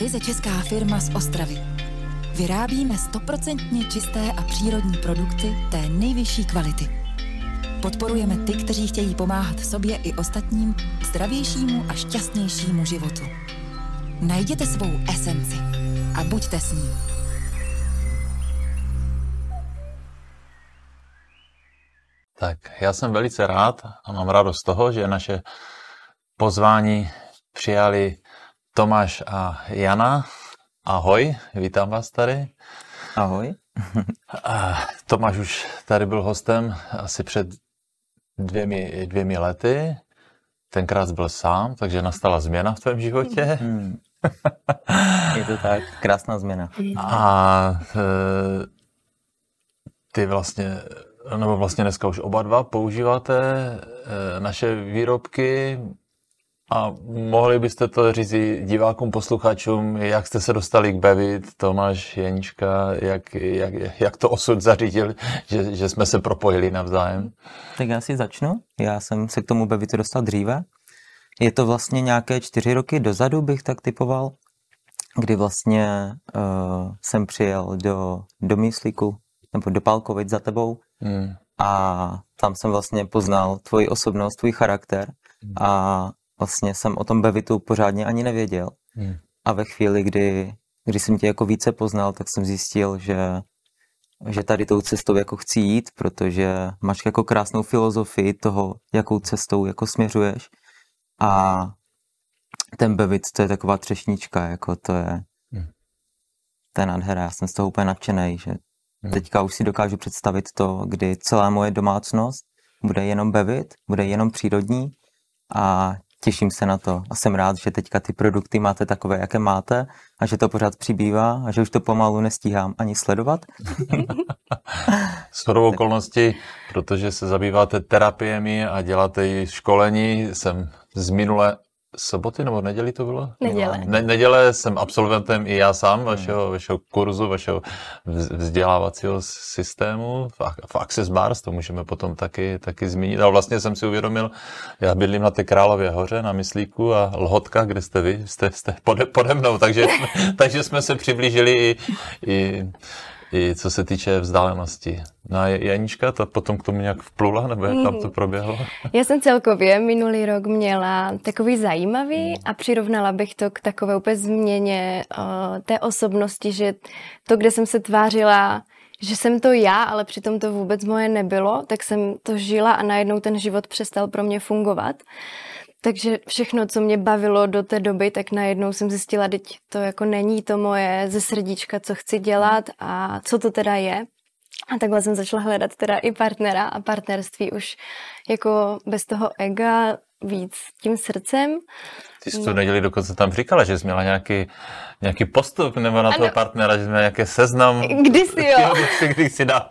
ryze česká firma z Ostravy. Vyrábíme stoprocentně čisté a přírodní produkty té nejvyšší kvality. Podporujeme ty, kteří chtějí pomáhat sobě i ostatním k zdravějšímu a šťastnějšímu životu. Najděte svou esenci a buďte s ní. Tak já jsem velice rád a mám radost z toho, že naše pozvání přijali Tomáš a Jana. Ahoj, vítám vás tady. Ahoj. A Tomáš už tady byl hostem asi před dvěmi, dvěmi lety. Tenkrát byl sám, takže nastala změna v tvém životě. Hmm. Je to tak, krásná změna. A e, ty vlastně, nebo vlastně dneska už oba dva používáte e, naše výrobky a mohli byste to říct divákům, posluchačům, jak jste se dostali k Bevit, Tomáš, Jenička, jak, jak, jak to osud zařídil, že, že jsme se propojili navzájem? Tak já si začnu. Já jsem se k tomu Bevitu dostal dříve. Je to vlastně nějaké čtyři roky dozadu, bych tak typoval, kdy vlastně uh, jsem přijel do, do Myslíku, nebo do Pálkovic za tebou hmm. a tam jsem vlastně poznal tvoji osobnost, tvůj charakter hmm. a vlastně jsem o tom Bevitu pořádně ani nevěděl. Hmm. A ve chvíli, kdy, kdy jsem tě jako více poznal, tak jsem zjistil, že, že tady tou cestou jako chci jít, protože máš jako krásnou filozofii toho, jakou cestou jako směřuješ. A ten Bevit, to je taková třešnička, jako to je, hmm. to je nádhera. Já jsem z toho úplně nadšený, že hmm. teďka už si dokážu představit to, kdy celá moje domácnost bude jenom Bevit, bude jenom přírodní a těším se na to a jsem rád, že teďka ty produkty máte takové, jaké máte a že to pořád přibývá a že už to pomalu nestíhám ani sledovat. S okolností, protože se zabýváte terapiemi a děláte i školení, jsem z minule soboty nebo neděli to bylo? Neděle. Ne, neděle jsem absolventem i já sám vašeho, vašeho kurzu, vašeho vzdělávacího systému v, v Access Bars, to můžeme potom taky, taky zmínit. A vlastně jsem si uvědomil, já bydlím na té Králově hoře, na Myslíku a Lhotka, kde jste vy, jste, jste pode, pode mnou, takže, takže jsme se přiblížili i, i i co se týče vzdálenosti. No a Janíčka, ta potom k tomu nějak vplula, nebo jak tam to mhm. proběhlo? Já jsem celkově minulý rok měla takový zajímavý a přirovnala bych to k takové úplně změně uh, té osobnosti, že to, kde jsem se tvářila že jsem to já, ale přitom to vůbec moje nebylo, tak jsem to žila a najednou ten život přestal pro mě fungovat. Takže všechno, co mě bavilo do té doby, tak najednou jsem zjistila, že to jako není to moje ze srdíčka, co chci dělat a co to teda je. A takhle jsem začala hledat teda i partnera a partnerství už jako bez toho ega víc tím srdcem. Ty jsi tu neděli dokonce tam říkala, že jsi měla nějaký, nějaký postup nebo na ano. toho partnera, že jsme nějaký seznam. Kdysi jo. Když si dal.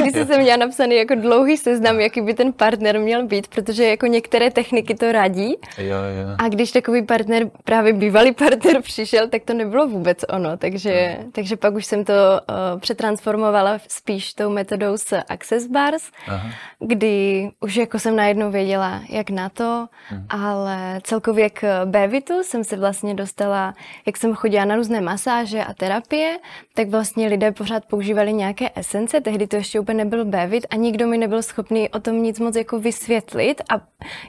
Když jsem měla napsaný jako dlouhý seznam, jaký by ten partner měl být, protože jako některé techniky to radí. Jo, jo. A když takový partner, právě bývalý partner přišel, tak to nebylo vůbec ono. Takže, no. takže pak už jsem to uh, přetransformovala spíš tou metodou s Access Bars, Aha. kdy už jako jsem najednou věděla, jak na to, mhm. ale celkově k Bevitu jsem se vlastně dostala, jak jsem chodila na různé masáže a terapie, tak vlastně lidé pořád používali nějaké esence, tehdy to ještě úplně nebyl Bevit a nikdo mi nebyl schopný o tom nic moc jako vysvětlit a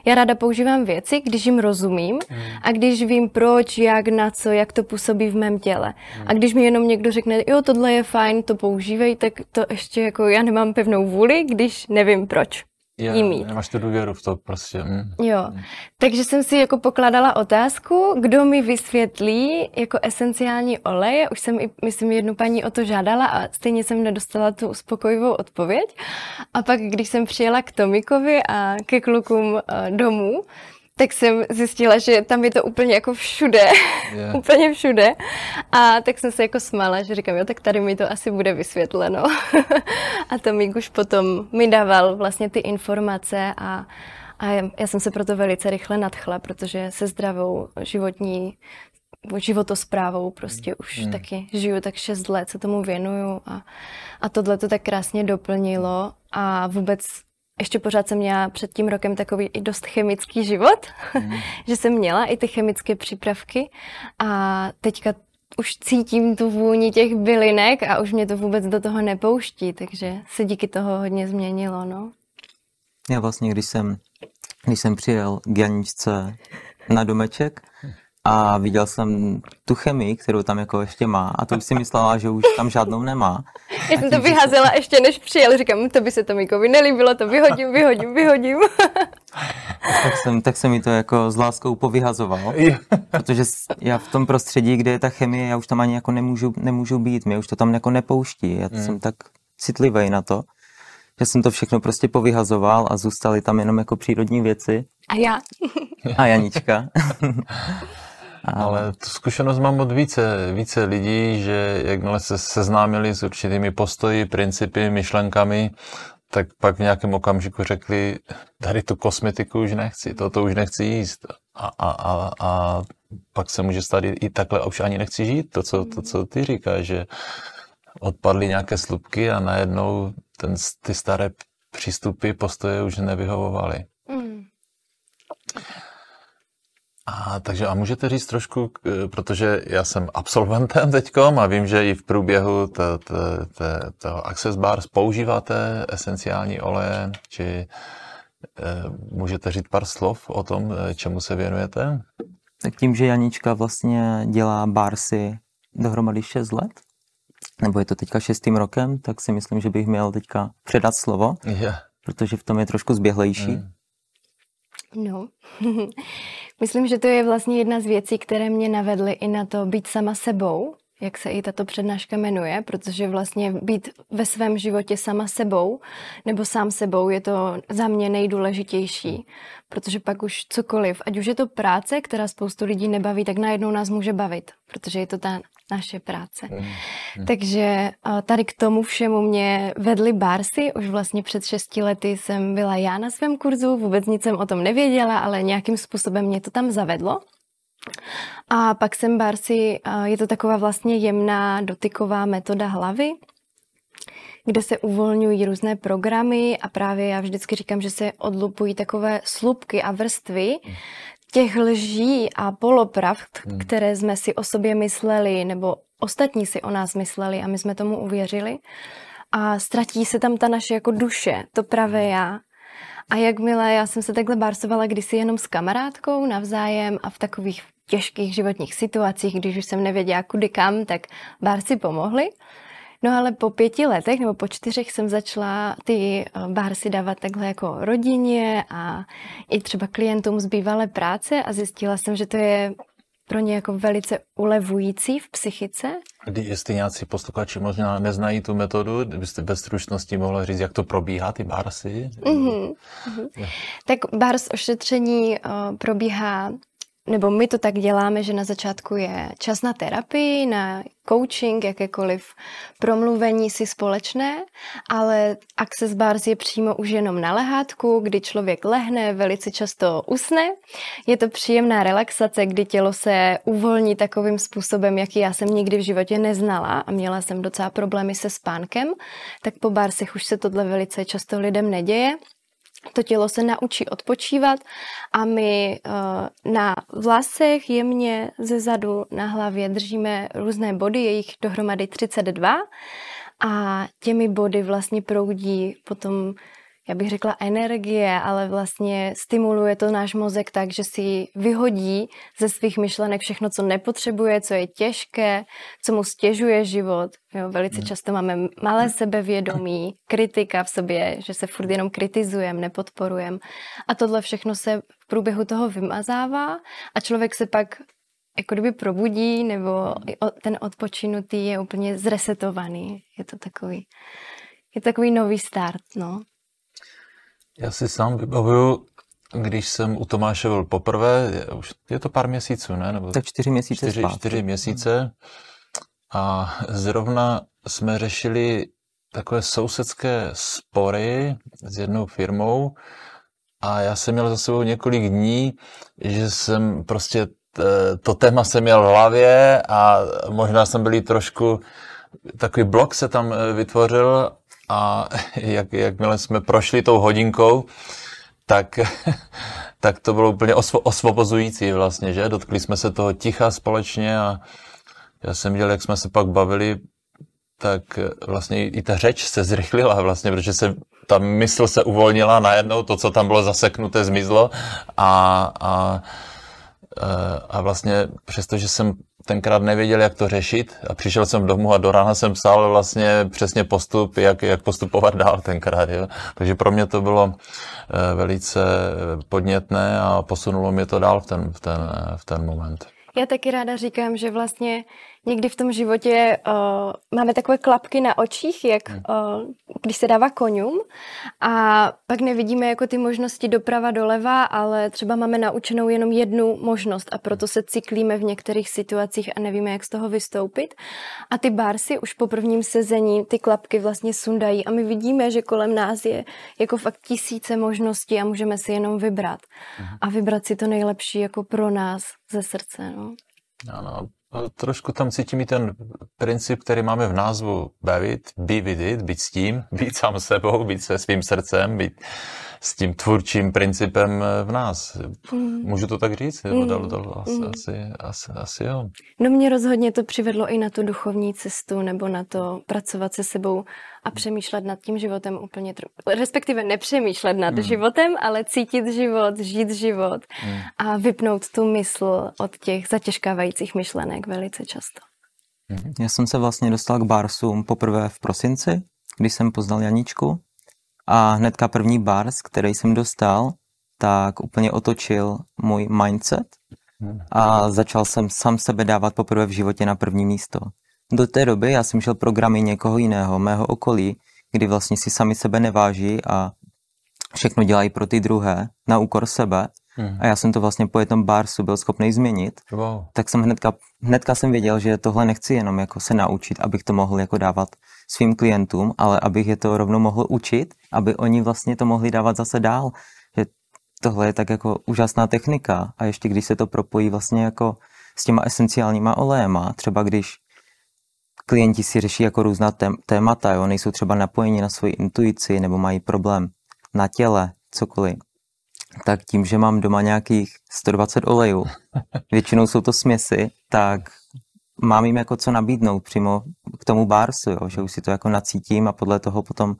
já ráda používám věci, když jim rozumím a když vím proč, jak, na co, jak to působí v mém těle. A když mi jenom někdo řekne, jo, tohle je fajn, to používej, tak to ještě jako já nemám pevnou vůli, když nevím proč jo, jí mít. Nemáš tu důvěru v to prostě. Mm. Jo, takže jsem si jako pokladala otázku, kdo mi vysvětlí jako esenciální olej. Už jsem i, myslím, jednu paní o to žádala a stejně jsem nedostala tu uspokojivou odpověď. A pak, když jsem přijela k Tomikovi a ke klukům eh, domů, tak jsem zjistila, že tam je to úplně jako všude, yeah. úplně všude. A tak jsem se jako smála, že říkám, jo, tak tady mi to asi bude vysvětleno. a to mi už potom mi dával vlastně ty informace a, a já jsem se proto velice rychle nadchla, protože se zdravou životní životosprávou prostě už hmm. taky žiju tak šest let, se tomu věnuju a, a tohle to tak krásně doplnilo a vůbec ještě pořád jsem měla před tím rokem takový i dost chemický život, mm. že jsem měla i ty chemické přípravky a teďka už cítím tu vůni těch bylinek a už mě to vůbec do toho nepouští, takže se díky toho hodně změnilo, no. Já vlastně, když jsem, když jsem přijel k Janičce na domeček, a viděl jsem tu chemii, kterou tam jako ještě má a to už si myslela, že už tam žádnou nemá. Já jsem to vyházela se... ještě než přijel, říkám, to by se to Mikovi nelíbilo, to vyhodím, vyhodím, vyhodím. tak jsem, tak jsem mi to jako s láskou povyhazoval, protože já v tom prostředí, kde je ta chemie, já už tam ani jako nemůžu, nemůžu být, mě už to tam jako nepouští, já hmm. jsem tak citlivý na to, že jsem to všechno prostě povyhazoval a zůstaly tam jenom jako přírodní věci. A já. A Janička. Ale tu zkušenost mám od více, více lidí, že jakmile se seznámili s určitými postoji, principy, myšlenkami, tak pak v nějakém okamžiku řekli, tady tu kosmetiku už nechci, toto už nechci jíst. A, a, a, a pak se může stát i, takhle, a už ani nechci žít, to co, to, co ty říkáš, že odpadly nějaké slupky a najednou ten, ty staré přístupy, postoje už nevyhovovaly. Mm. A, takže a můžete říct trošku, protože já jsem absolventem teďkom a vím, že i v průběhu toho Access Bars používáte esenciální oleje, či e, můžete říct pár slov o tom, e, čemu se věnujete? Tak tím, že Janička vlastně dělá barsy dohromady 6 let, nebo je to teďka šestým rokem, tak si myslím, že bych měl teďka předat slovo, yeah. protože v tom je trošku zběhlejší. Mm. No, myslím, že to je vlastně jedna z věcí, které mě navedly i na to být sama sebou, jak se i tato přednáška jmenuje, protože vlastně být ve svém životě sama sebou nebo sám sebou je to za mě nejdůležitější, protože pak už cokoliv, ať už je to práce, která spoustu lidí nebaví, tak najednou nás může bavit, protože je to ta naše práce. Mm. Takže tady k tomu všemu mě vedly Barsy. Už vlastně před šesti lety jsem byla já na svém kurzu, vůbec nic jsem o tom nevěděla, ale nějakým způsobem mě to tam zavedlo. A pak jsem Barsy, je to taková vlastně jemná dotyková metoda hlavy, kde se uvolňují různé programy a právě já vždycky říkám, že se odlupují takové slupky a vrstvy, těch lží a polopravd, hmm. které jsme si o sobě mysleli, nebo ostatní si o nás mysleli a my jsme tomu uvěřili. A ztratí se tam ta naše jako duše, to pravé hmm. já. A jakmile já jsem se takhle barsovala kdysi jenom s kamarádkou navzájem a v takových těžkých životních situacích, když už jsem nevěděla kudy kam, tak bárci pomohli. No ale po pěti letech nebo po čtyřech jsem začala ty eh, bársy dávat takhle jako rodině a i třeba klientům z bývalé práce a zjistila jsem, že to je pro ně jako velice ulevující v psychice. Jestli nějací posluchači možná neznají tu metodu, byste bez stručnosti mohla říct, jak to probíhá, ty barsy? Mm-hmm. Tak bars ošetření uh, probíhá nebo my to tak děláme, že na začátku je čas na terapii, na coaching, jakékoliv promluvení si společné, ale Access Bars je přímo už jenom na lehátku, kdy člověk lehne, velice často usne. Je to příjemná relaxace, kdy tělo se uvolní takovým způsobem, jaký já jsem nikdy v životě neznala a měla jsem docela problémy se spánkem, tak po barsech už se tohle velice často lidem neděje to tělo se naučí odpočívat a my uh, na vlasech jemně ze zadu na hlavě držíme různé body, je jich dohromady 32 a těmi body vlastně proudí potom já bych řekla energie, ale vlastně stimuluje to náš mozek tak, že si vyhodí ze svých myšlenek všechno, co nepotřebuje, co je těžké, co mu stěžuje život. Jo, velice hmm. často máme malé sebevědomí, kritika v sobě, že se furt jenom kritizujeme, nepodporujeme. A tohle všechno se v průběhu toho vymazává a člověk se pak jako kdyby probudí, nebo ten odpočinutý je úplně zresetovaný. Je to takový, je to takový nový start, no. Já si sám vybavuju, když jsem u Tomáše byl poprvé, je, už je to pár měsíců, ne? Nebo tak čtyři měsíce čtyři, čtyři měsíce. A zrovna jsme řešili takové sousedské spory s jednou firmou a já jsem měl za sebou několik dní, že jsem prostě to téma jsem měl v hlavě a možná jsem byl trošku, takový blok se tam e, vytvořil a jak, jakmile jsme prošli tou hodinkou, tak, tak to bylo úplně osvo, osvobozující vlastně, že? Dotkli jsme se toho ticha společně a já jsem viděl, jak jsme se pak bavili, tak vlastně i ta řeč se zrychlila vlastně, protože se ta mysl se uvolnila najednou, to, co tam bylo zaseknuté, zmizlo a, a, a vlastně přestože jsem tenkrát nevěděl, jak to řešit a přišel jsem domů a do rána jsem psal vlastně přesně postup, jak, jak postupovat dál tenkrát. Jo. Takže pro mě to bylo eh, velice podnětné a posunulo mě to dál v ten, v ten, v ten moment. Já taky ráda říkám, že vlastně někdy v tom životě uh, máme takové klapky na očích, jak uh, když se dává konům a pak nevidíme jako ty možnosti doprava doleva, ale třeba máme naučenou jenom jednu možnost a proto se cyklíme v některých situacích a nevíme, jak z toho vystoupit. A ty barsy už po prvním sezení ty klapky vlastně sundají a my vidíme, že kolem nás je jako fakt tisíce možností a můžeme si jenom vybrat. Mhm. A vybrat si to nejlepší jako pro nás ze srdce. No. Ano, trošku tam cítím i ten princip, který máme v názvu bavit, be with it, být s tím, být sám sebou, být se svým srdcem, být s tím tvůrčím principem v nás. Mm. Můžu to tak říct? Mm. Dalo, dalo, asi, mm. asi, asi, asi jo. No mě rozhodně to přivedlo i na tu duchovní cestu nebo na to pracovat se sebou a přemýšlet nad tím životem úplně, tr- respektive nepřemýšlet nad mm. životem, ale cítit život, žít život mm. a vypnout tu mysl od těch zatěžkávajících myšlenek velice často. Mm. Já jsem se vlastně dostal k barsům poprvé v prosinci, když jsem poznal Janičku a hnedka první bars, který jsem dostal, tak úplně otočil můj mindset a začal jsem sám sebe dávat poprvé v životě na první místo. Do té doby já jsem šel programy někoho jiného, mého okolí, kdy vlastně si sami sebe neváží a všechno dělají pro ty druhé, na úkor sebe. Hmm. A já jsem to vlastně po jednom barsu byl schopný změnit. Wow. Tak jsem hnedka, hnedka jsem věděl, že tohle nechci jenom jako se naučit, abych to mohl jako dávat svým klientům, ale abych je to rovnou mohl učit, aby oni vlastně to mohli dávat zase dál. Že tohle je tak jako úžasná technika a ještě když se to propojí vlastně jako s těma esenciálníma olejema, třeba když klienti si řeší jako různá témata, jo, nejsou třeba napojeni na svoji intuici nebo mají problém na těle, cokoliv, tak tím, že mám doma nějakých 120 olejů, většinou jsou to směsi, tak mám jim jako co nabídnout přímo k tomu barsu, jo, že už si to jako nacítím a podle toho potom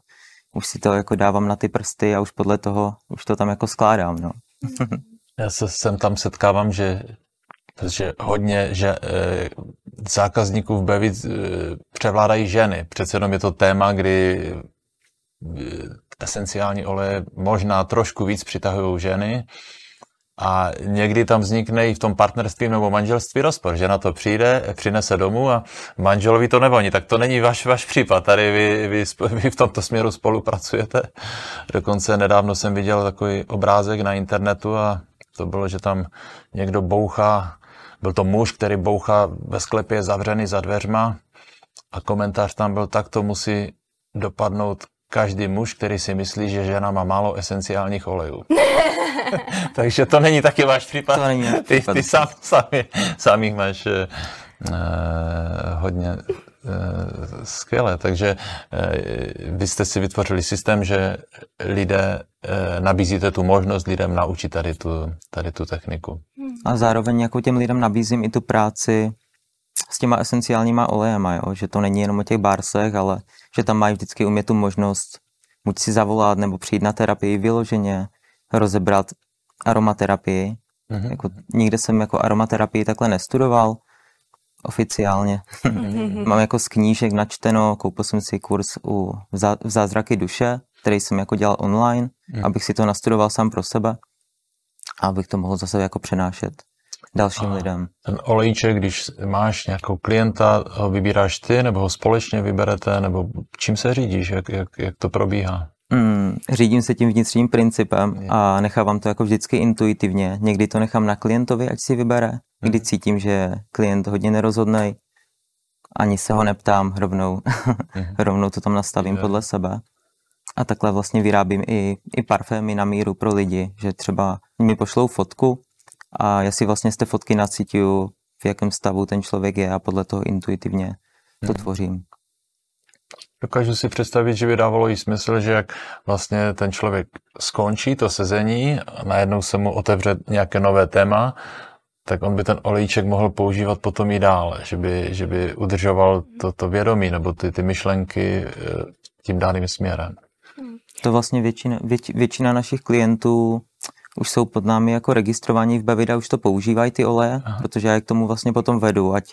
už si to jako dávám na ty prsty a už podle toho už to tam jako skládám, no. Já se sem tam setkávám, že že hodně že, e, zákazníků v Bevi e, převládají ženy. Přece jenom je to téma, kdy e, esenciální oleje možná trošku víc přitahují ženy a někdy tam vznikne i v tom partnerství nebo manželství rozpor. že na to přijde, přinese domů a manželovi to nevoní. Tak to není váš, váš případ. Tady vy, vy, vy v tomto směru spolupracujete. Dokonce nedávno jsem viděl takový obrázek na internetu a to bylo, že tam někdo bouchá, byl to muž, který bouchá ve sklepě zavřený za dveřma a komentář tam byl, tak to musí dopadnout každý muž, který si myslí, že žena má málo esenciálních olejů. Takže to není taky váš případ. To není ty, ty sám, sami, sami máš uh, hodně skvěle. Takže uh, vy jste si vytvořili systém, že lidé uh, nabízíte tu možnost lidem naučit tady tu, tady tu techniku. A zároveň jako těm lidem nabízím i tu práci s těma esenciálníma olejema, jo? že to není jenom o těch barsech, ale že tam mají vždycky umět tu možnost buď si zavolat nebo přijít na terapii vyloženě, rozebrat aromaterapii. Mm-hmm. Jako, nikde jsem jako aromaterapii takhle nestudoval oficiálně. Mám jako z knížek načteno, koupil jsem si kurz u v Zázraky duše, který jsem jako dělal online, mm. abych si to nastudoval sám pro sebe a abych to mohl zase jako přenášet dalším a lidem. Ten olejček, když máš nějakou klienta, ho vybíráš ty, nebo ho společně vyberete, nebo čím se řídíš, jak, jak, jak to probíhá? Mm, řídím se tím vnitřním principem je. a nechávám to jako vždycky intuitivně. Někdy to nechám na klientovi, ať si vybere, kdy mm. cítím, že klient hodně nerozhodnej, ani se ho neptám rovnou, rovnou to tam nastavím je. podle sebe. A takhle vlastně vyrábím i, i parfémy na míru pro lidi, že třeba mi pošlou fotku a já si vlastně z té fotky nacítuju, v jakém stavu ten člověk je a podle toho intuitivně to hmm. tvořím. Dokážu si představit, že by dávalo i smysl, že jak vlastně ten člověk skončí to sezení a najednou se mu otevře nějaké nové téma tak on by ten olejček mohl používat potom i dál, že by, že by udržoval to, to vědomí nebo ty, ty myšlenky eh, tím daným směrem. To vlastně většina, věč, většina našich klientů už jsou pod námi jako registrovaní v Bevida, už to používají ty oleje, Aha. protože já k tomu vlastně potom vedu, ať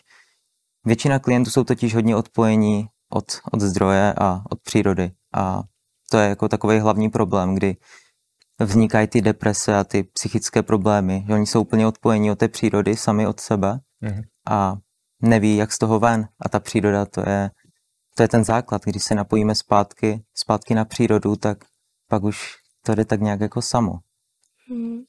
většina klientů jsou totiž hodně odpojení od, od zdroje a od přírody a to je jako takový hlavní problém, kdy vznikají ty deprese a ty psychické problémy, že oni jsou úplně odpojení od té přírody, sami od sebe mhm. a neví, jak z toho ven. A ta příroda, to je, to je ten základ. Když se napojíme zpátky, zpátky na přírodu, tak pak už to jde tak nějak jako samo. Hmm.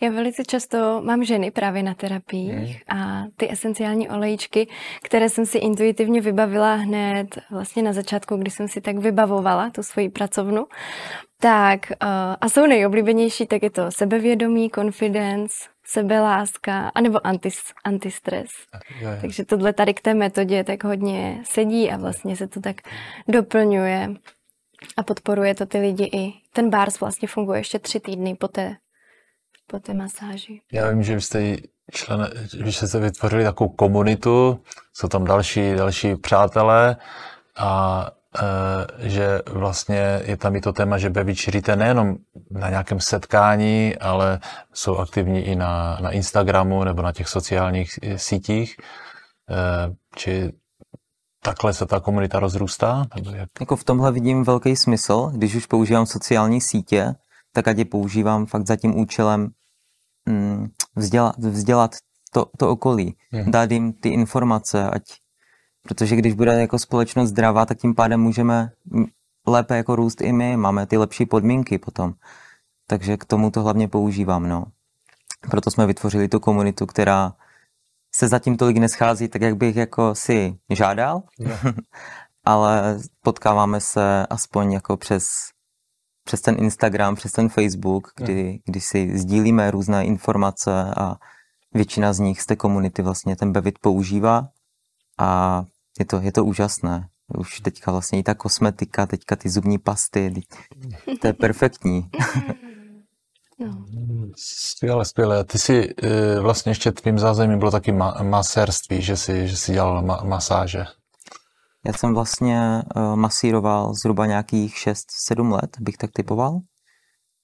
Já velice často mám ženy právě na terapiích hmm. a ty esenciální olejčky, které jsem si intuitivně vybavila hned vlastně na začátku, kdy jsem si tak vybavovala tu svoji pracovnu, tak uh, a jsou nejoblíbenější, tak je to sebevědomí, confidence, sebeláska, anebo antis, antistres. Je, je. Takže tohle tady k té metodě tak hodně sedí a vlastně se to tak doplňuje a podporuje to ty lidi i. Ten bars vlastně funguje ještě tři týdny po té po té masáži. Já vím, že vy jste člen, že jste vytvořili takovou komunitu, jsou tam další, další přátelé a e, že vlastně je tam i to téma, že Bevi šíříte nejenom na nějakém setkání, ale jsou aktivní i na, na Instagramu nebo na těch sociálních sítích. E, či takhle se ta komunita rozrůstá? Nebo jak? Jako v tomhle vidím velký smysl, když už používám sociální sítě, tak ať je používám fakt za tím účelem mm, vzdělat, vzdělat to, to okolí, mm. dát jim ty informace, ať, protože když bude jako společnost zdravá, tak tím pádem můžeme lépe jako růst i my, máme ty lepší podmínky potom. Takže k tomu to hlavně používám, no. Proto jsme vytvořili tu komunitu, která se zatím tolik neschází, tak jak bych jako si žádal, ale potkáváme se aspoň jako přes přes ten Instagram, přes ten Facebook, kdy, hmm. kdy si sdílíme různé informace a většina z nich z té komunity vlastně ten Bevit používá a je to, je to úžasné. Už teďka vlastně i ta kosmetika, teďka ty zubní pasty, to je perfektní. No. Skvěle, skvěle. Ty si e, vlastně ještě tvým zázemím bylo taky ma- masérství, že si, že si dělal ma- masáže. Já jsem vlastně uh, masíroval zhruba nějakých 6-7 let, bych tak typoval.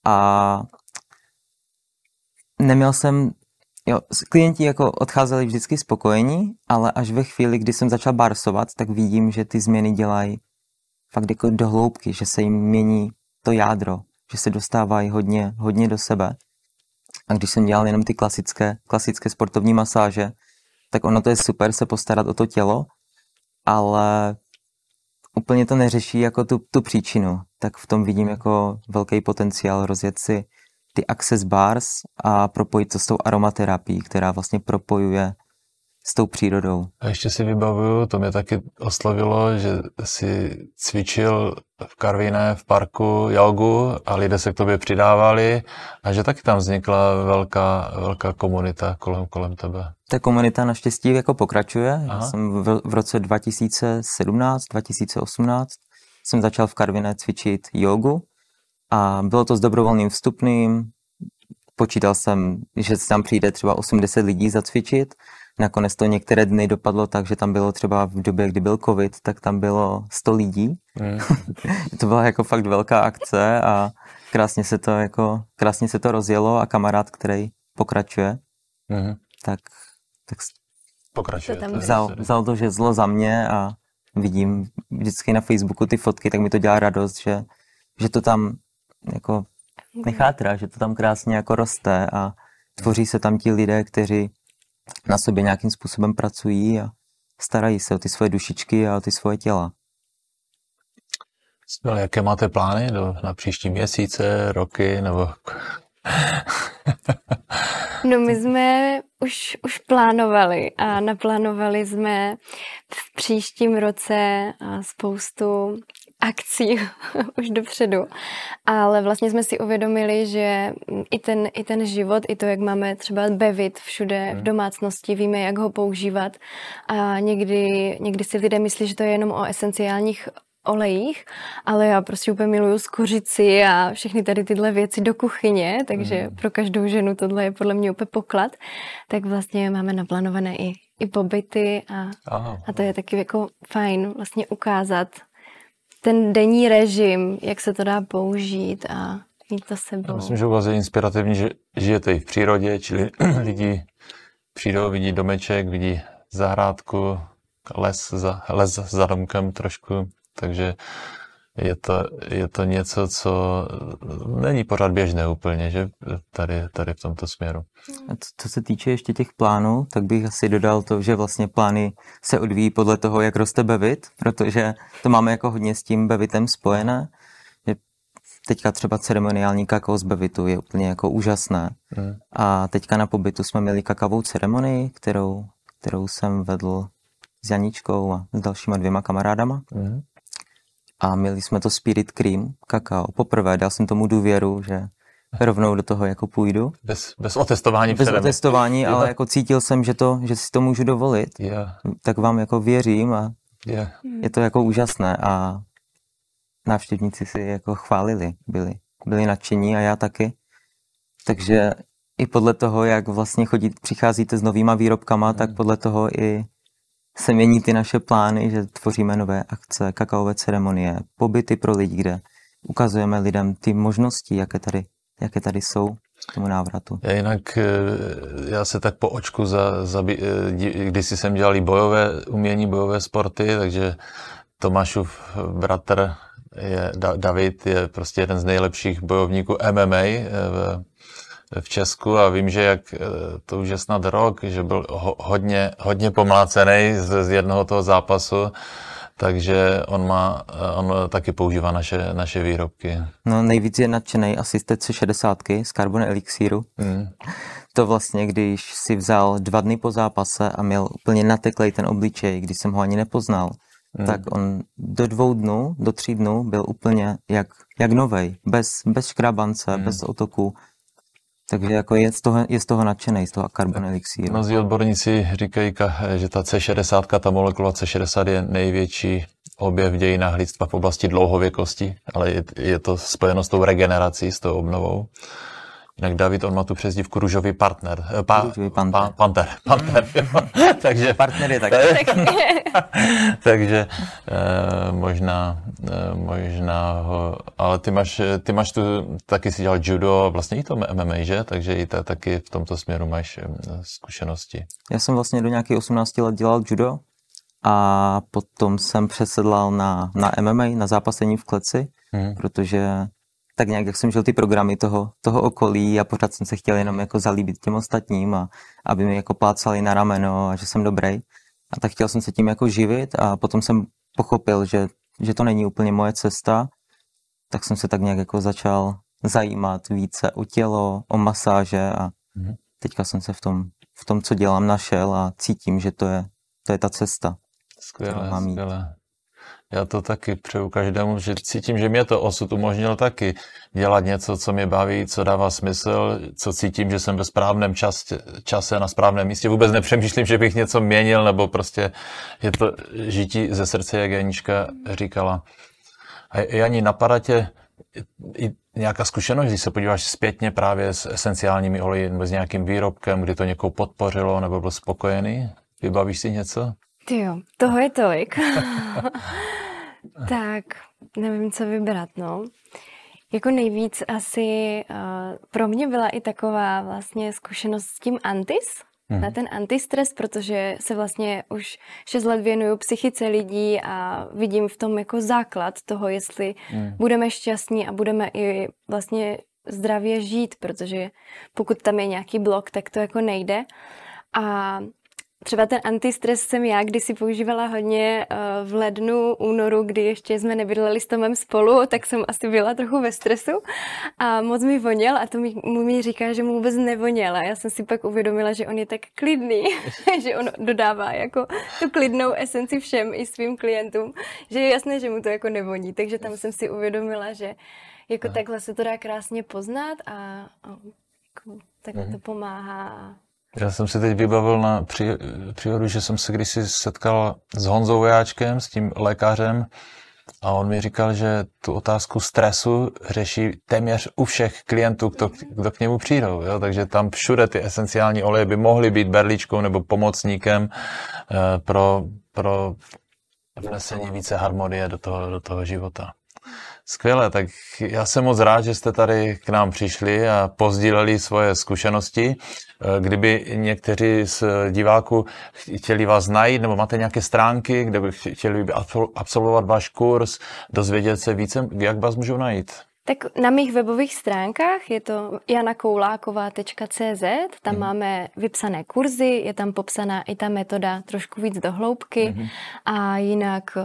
A neměl jsem, jo, klienti jako odcházeli vždycky spokojení, ale až ve chvíli, kdy jsem začal barsovat, tak vidím, že ty změny dělají fakt jako do hloubky, že se jim mění to jádro, že se dostávají hodně, hodně do sebe. A když jsem dělal jenom ty klasické, klasické sportovní masáže, tak ono to je super se postarat o to tělo, ale úplně to neřeší jako tu, tu příčinu. Tak v tom vidím jako velký potenciál rozjet si ty access bars a propojit to s tou aromaterapií, která vlastně propojuje s tou přírodou. A ještě si vybavuju, to mě taky oslovilo, že si cvičil v Karviné v parku jogu a lidé se k tobě přidávali a že taky tam vznikla velká, velká komunita kolem, kolem tebe. Ta komunita naštěstí jako pokračuje. Aha. Já jsem v, v roce 2017, 2018 jsem začal v Karviné cvičit jogu a bylo to s dobrovolným vstupným. Počítal jsem, že tam přijde třeba 80 lidí zacvičit Nakonec to některé dny dopadlo tak, že tam bylo třeba v době, kdy byl covid, tak tam bylo 100 lidí. Mm. to byla jako fakt velká akce a krásně se to jako, krásně se to rozjelo a kamarád, který pokračuje, mm. tak, tak pokračuje. To vzal, vzal to žezlo za mě a vidím vždycky na Facebooku ty fotky, tak mi to dělá radost, že, že to tam jako nechátra, že to tam krásně jako roste a tvoří se tam ti lidé, kteří na sobě nějakým způsobem pracují a starají se o ty svoje dušičky a o ty svoje těla. Skvěle, jaké máte plány do, na příští měsíce, roky nebo... no my jsme už, už plánovali a naplánovali jsme v příštím roce spoustu akcí už dopředu, ale vlastně jsme si uvědomili, že i ten, i ten život, i to, jak máme třeba bevit všude v hmm. domácnosti, víme, jak ho používat a někdy, někdy si lidé myslí, že to je jenom o esenciálních olejích, ale já prostě úplně miluju skořici a všechny tady tyhle věci do kuchyně, takže mm. pro každou ženu tohle je podle mě úplně poklad. Tak vlastně máme naplánované i, i pobyty a, Aha. a to je taky jako fajn vlastně ukázat ten denní režim, jak se to dá použít a mít to sebou. Já myslím, že u vás je inspirativní, že žijete i v přírodě, čili lidi přijdou, vidí domeček, vidí zahrádku, les za, les za domkem trošku, takže je to, je to něco, co není pořád běžné úplně, že tady, tady v tomto směru. A co se týče ještě těch plánů, tak bych asi dodal to, že vlastně plány se odvíjí podle toho, jak roste bevit, protože to máme jako hodně s tím bevitem spojené. Teďka třeba ceremoniální kakao z bevitu je úplně jako úžasné. Hmm. A teďka na pobytu jsme měli kakavou ceremonii, kterou, kterou jsem vedl s Janičkou a s dalšíma dvěma kamarádama. Mm. A měli jsme to Spirit Cream, kakao. Poprvé dal jsem tomu důvěru, že rovnou do toho jako půjdu. Bez, bez otestování Bez předem. otestování, yeah. ale jako cítil jsem, že, to, že si to můžu dovolit. Yeah. Tak vám jako věřím a yeah. je to jako úžasné a návštěvníci si jako chválili, byli, byli nadšení a já taky. Takže i podle toho, jak vlastně chodí, přicházíte s novýma výrobkama, tak hmm. podle toho i se mění ty naše plány, že tvoříme nové akce, kakaové ceremonie, pobyty pro lidi, kde ukazujeme lidem ty možnosti, jaké tady, jaké tady jsou k tomu návratu. Já jinak, eh, já se tak po očku, za, za, eh, když jsem dělal bojové umění, bojové sporty, takže Tomášův bratr je, David je prostě jeden z nejlepších bojovníků MMA eh, v, v Česku a vím, že jak eh, to už je snad rok, že byl ho, hodně, hodně pomlácený z, z jednoho toho zápasu, takže on má, eh, on taky používá naše, naše výrobky. No nejvíc je nadšený asi z C60 z Carbon Elixíru. Mm. To vlastně, když si vzal dva dny po zápase a měl úplně nateklej ten obličej, když jsem ho ani nepoznal, mm. tak on do dvou dnů, do tří dnů byl úplně jak, jak novej, bez, bez škrabance, mm. bez otoku takže jako je z toho, je z toho nadšený, z toho Carbon Elixíru. Mnozí odborníci říkají, že ta C60, ta molekula C60 je největší objev v dějinách lidstva v oblasti dlouhověkosti, ale je, je to spojeno s tou regenerací, s tou obnovou. Jinak David, on má tu přezdívku růžový partner. Eh, pa, růžový panter. Pa, panter. panter takže, partner je taky. takže eh, možná, eh, možná ho, ale ty máš, ty máš tu, taky si dělal judo, vlastně i to MMA, že? Takže i ta, taky v tomto směru máš eh, zkušenosti. Já jsem vlastně do nějakých 18 let dělal judo a potom jsem přesedlal na, na MMA, na zápasení v kleci, hmm. protože tak nějak, jak jsem žil ty programy toho, toho okolí a pořád jsem se chtěl jenom jako zalíbit těm ostatním a aby mi jako plácali na rameno a že jsem dobrý. A tak chtěl jsem se tím jako živit a potom jsem pochopil, že, že to není úplně moje cesta, tak jsem se tak nějak jako začal zajímat více o tělo, o masáže a mm-hmm. teďka jsem se v tom, v tom, co dělám, našel a cítím, že to je, to je ta cesta. Skvělé, skvělé. Já to taky přeju každému, že cítím, že mě to osud umožnil taky dělat něco, co mě baví, co dává smysl, co cítím, že jsem ve správném čas, čase na správném místě. Vůbec nepřemýšlím, že bych něco měnil, nebo prostě je to žití ze srdce, jak Janička říkala. A Jani, napadá tě i nějaká zkušenost, když se podíváš zpětně právě s esenciálními oleji nebo s nějakým výrobkem, kdy to někoho podpořilo nebo byl spokojený? Vybavíš si něco? Ty jo, toho je tolik. tak, nevím, co vybrat, no. Jako nejvíc asi uh, pro mě byla i taková vlastně zkušenost s tím antis, hmm. na ten antistres, protože se vlastně už 6 let věnuju psychice lidí a vidím v tom jako základ toho, jestli hmm. budeme šťastní a budeme i vlastně zdravě žít, protože pokud tam je nějaký blok, tak to jako nejde. A Třeba ten antistres jsem já kdysi používala hodně eh, v lednu, únoru, kdy ještě jsme nebydleli s Tomem spolu, tak jsem asi byla trochu ve stresu a moc mi voněl a to mi, mu mi říká, že mu vůbec nevoněl a já jsem si pak uvědomila, že on je tak klidný, že on dodává jako tu klidnou esenci všem i svým klientům, že je jasné, že mu to jako nevoní, takže tam jsem si uvědomila, že jako takhle se to dá krásně poznat a, a jako, takhle to mhm. pomáhá já jsem si teď vybavil na pří, příhodu, že jsem se kdysi setkal s Honzou Vojáčkem, s tím lékařem, A on mi říkal, že tu otázku stresu řeší téměř u všech klientů, kdo, kdo k němu přijdou. Jo? Takže tam všude ty esenciální oleje by mohly být berličkou nebo pomocníkem uh, pro, pro vnesení více harmonie do toho, do toho života. Skvěle, tak já jsem moc rád, že jste tady k nám přišli a pozdíleli svoje zkušenosti. Eh, kdyby někteří z diváků chtěli vás najít, nebo máte nějaké stránky, kde by chtěli absolvovat váš kurz, dozvědět se více, jak vás můžou najít? Tak na mých webových stránkách je to janakouláková.cz, tam mm. máme vypsané kurzy, je tam popsaná i ta metoda trošku víc do hloubky mm. a jinak uh,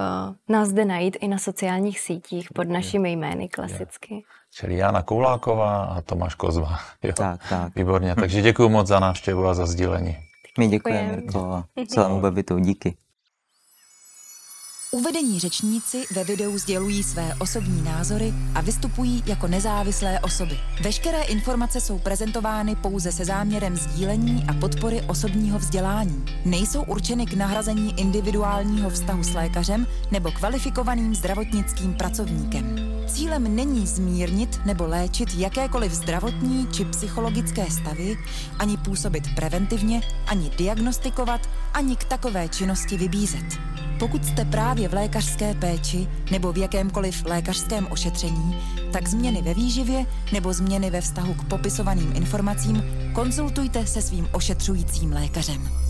nás jde najít i na sociálních sítích pod našimi jmény klasicky. Je. Čili Jana Kouláková a Tomáš Kozva. Jo. Tak, tak. Výborně, takže děkuji moc za návštěvu a za sdílení. My děkujeme, Mirko, a celému Bebitu díky. Uvedení řečníci ve videu sdělují své osobní názory a vystupují jako nezávislé osoby. Veškeré informace jsou prezentovány pouze se záměrem sdílení a podpory osobního vzdělání. Nejsou určeny k nahrazení individuálního vztahu s lékařem nebo kvalifikovaným zdravotnickým pracovníkem. Cílem není zmírnit nebo léčit jakékoliv zdravotní či psychologické stavy, ani působit preventivně, ani diagnostikovat, ani k takové činnosti vybízet. Pokud jste právě v lékařské péči nebo v jakémkoliv lékařském ošetření, tak změny ve výživě nebo změny ve vztahu k popisovaným informacím konzultujte se svým ošetřujícím lékařem.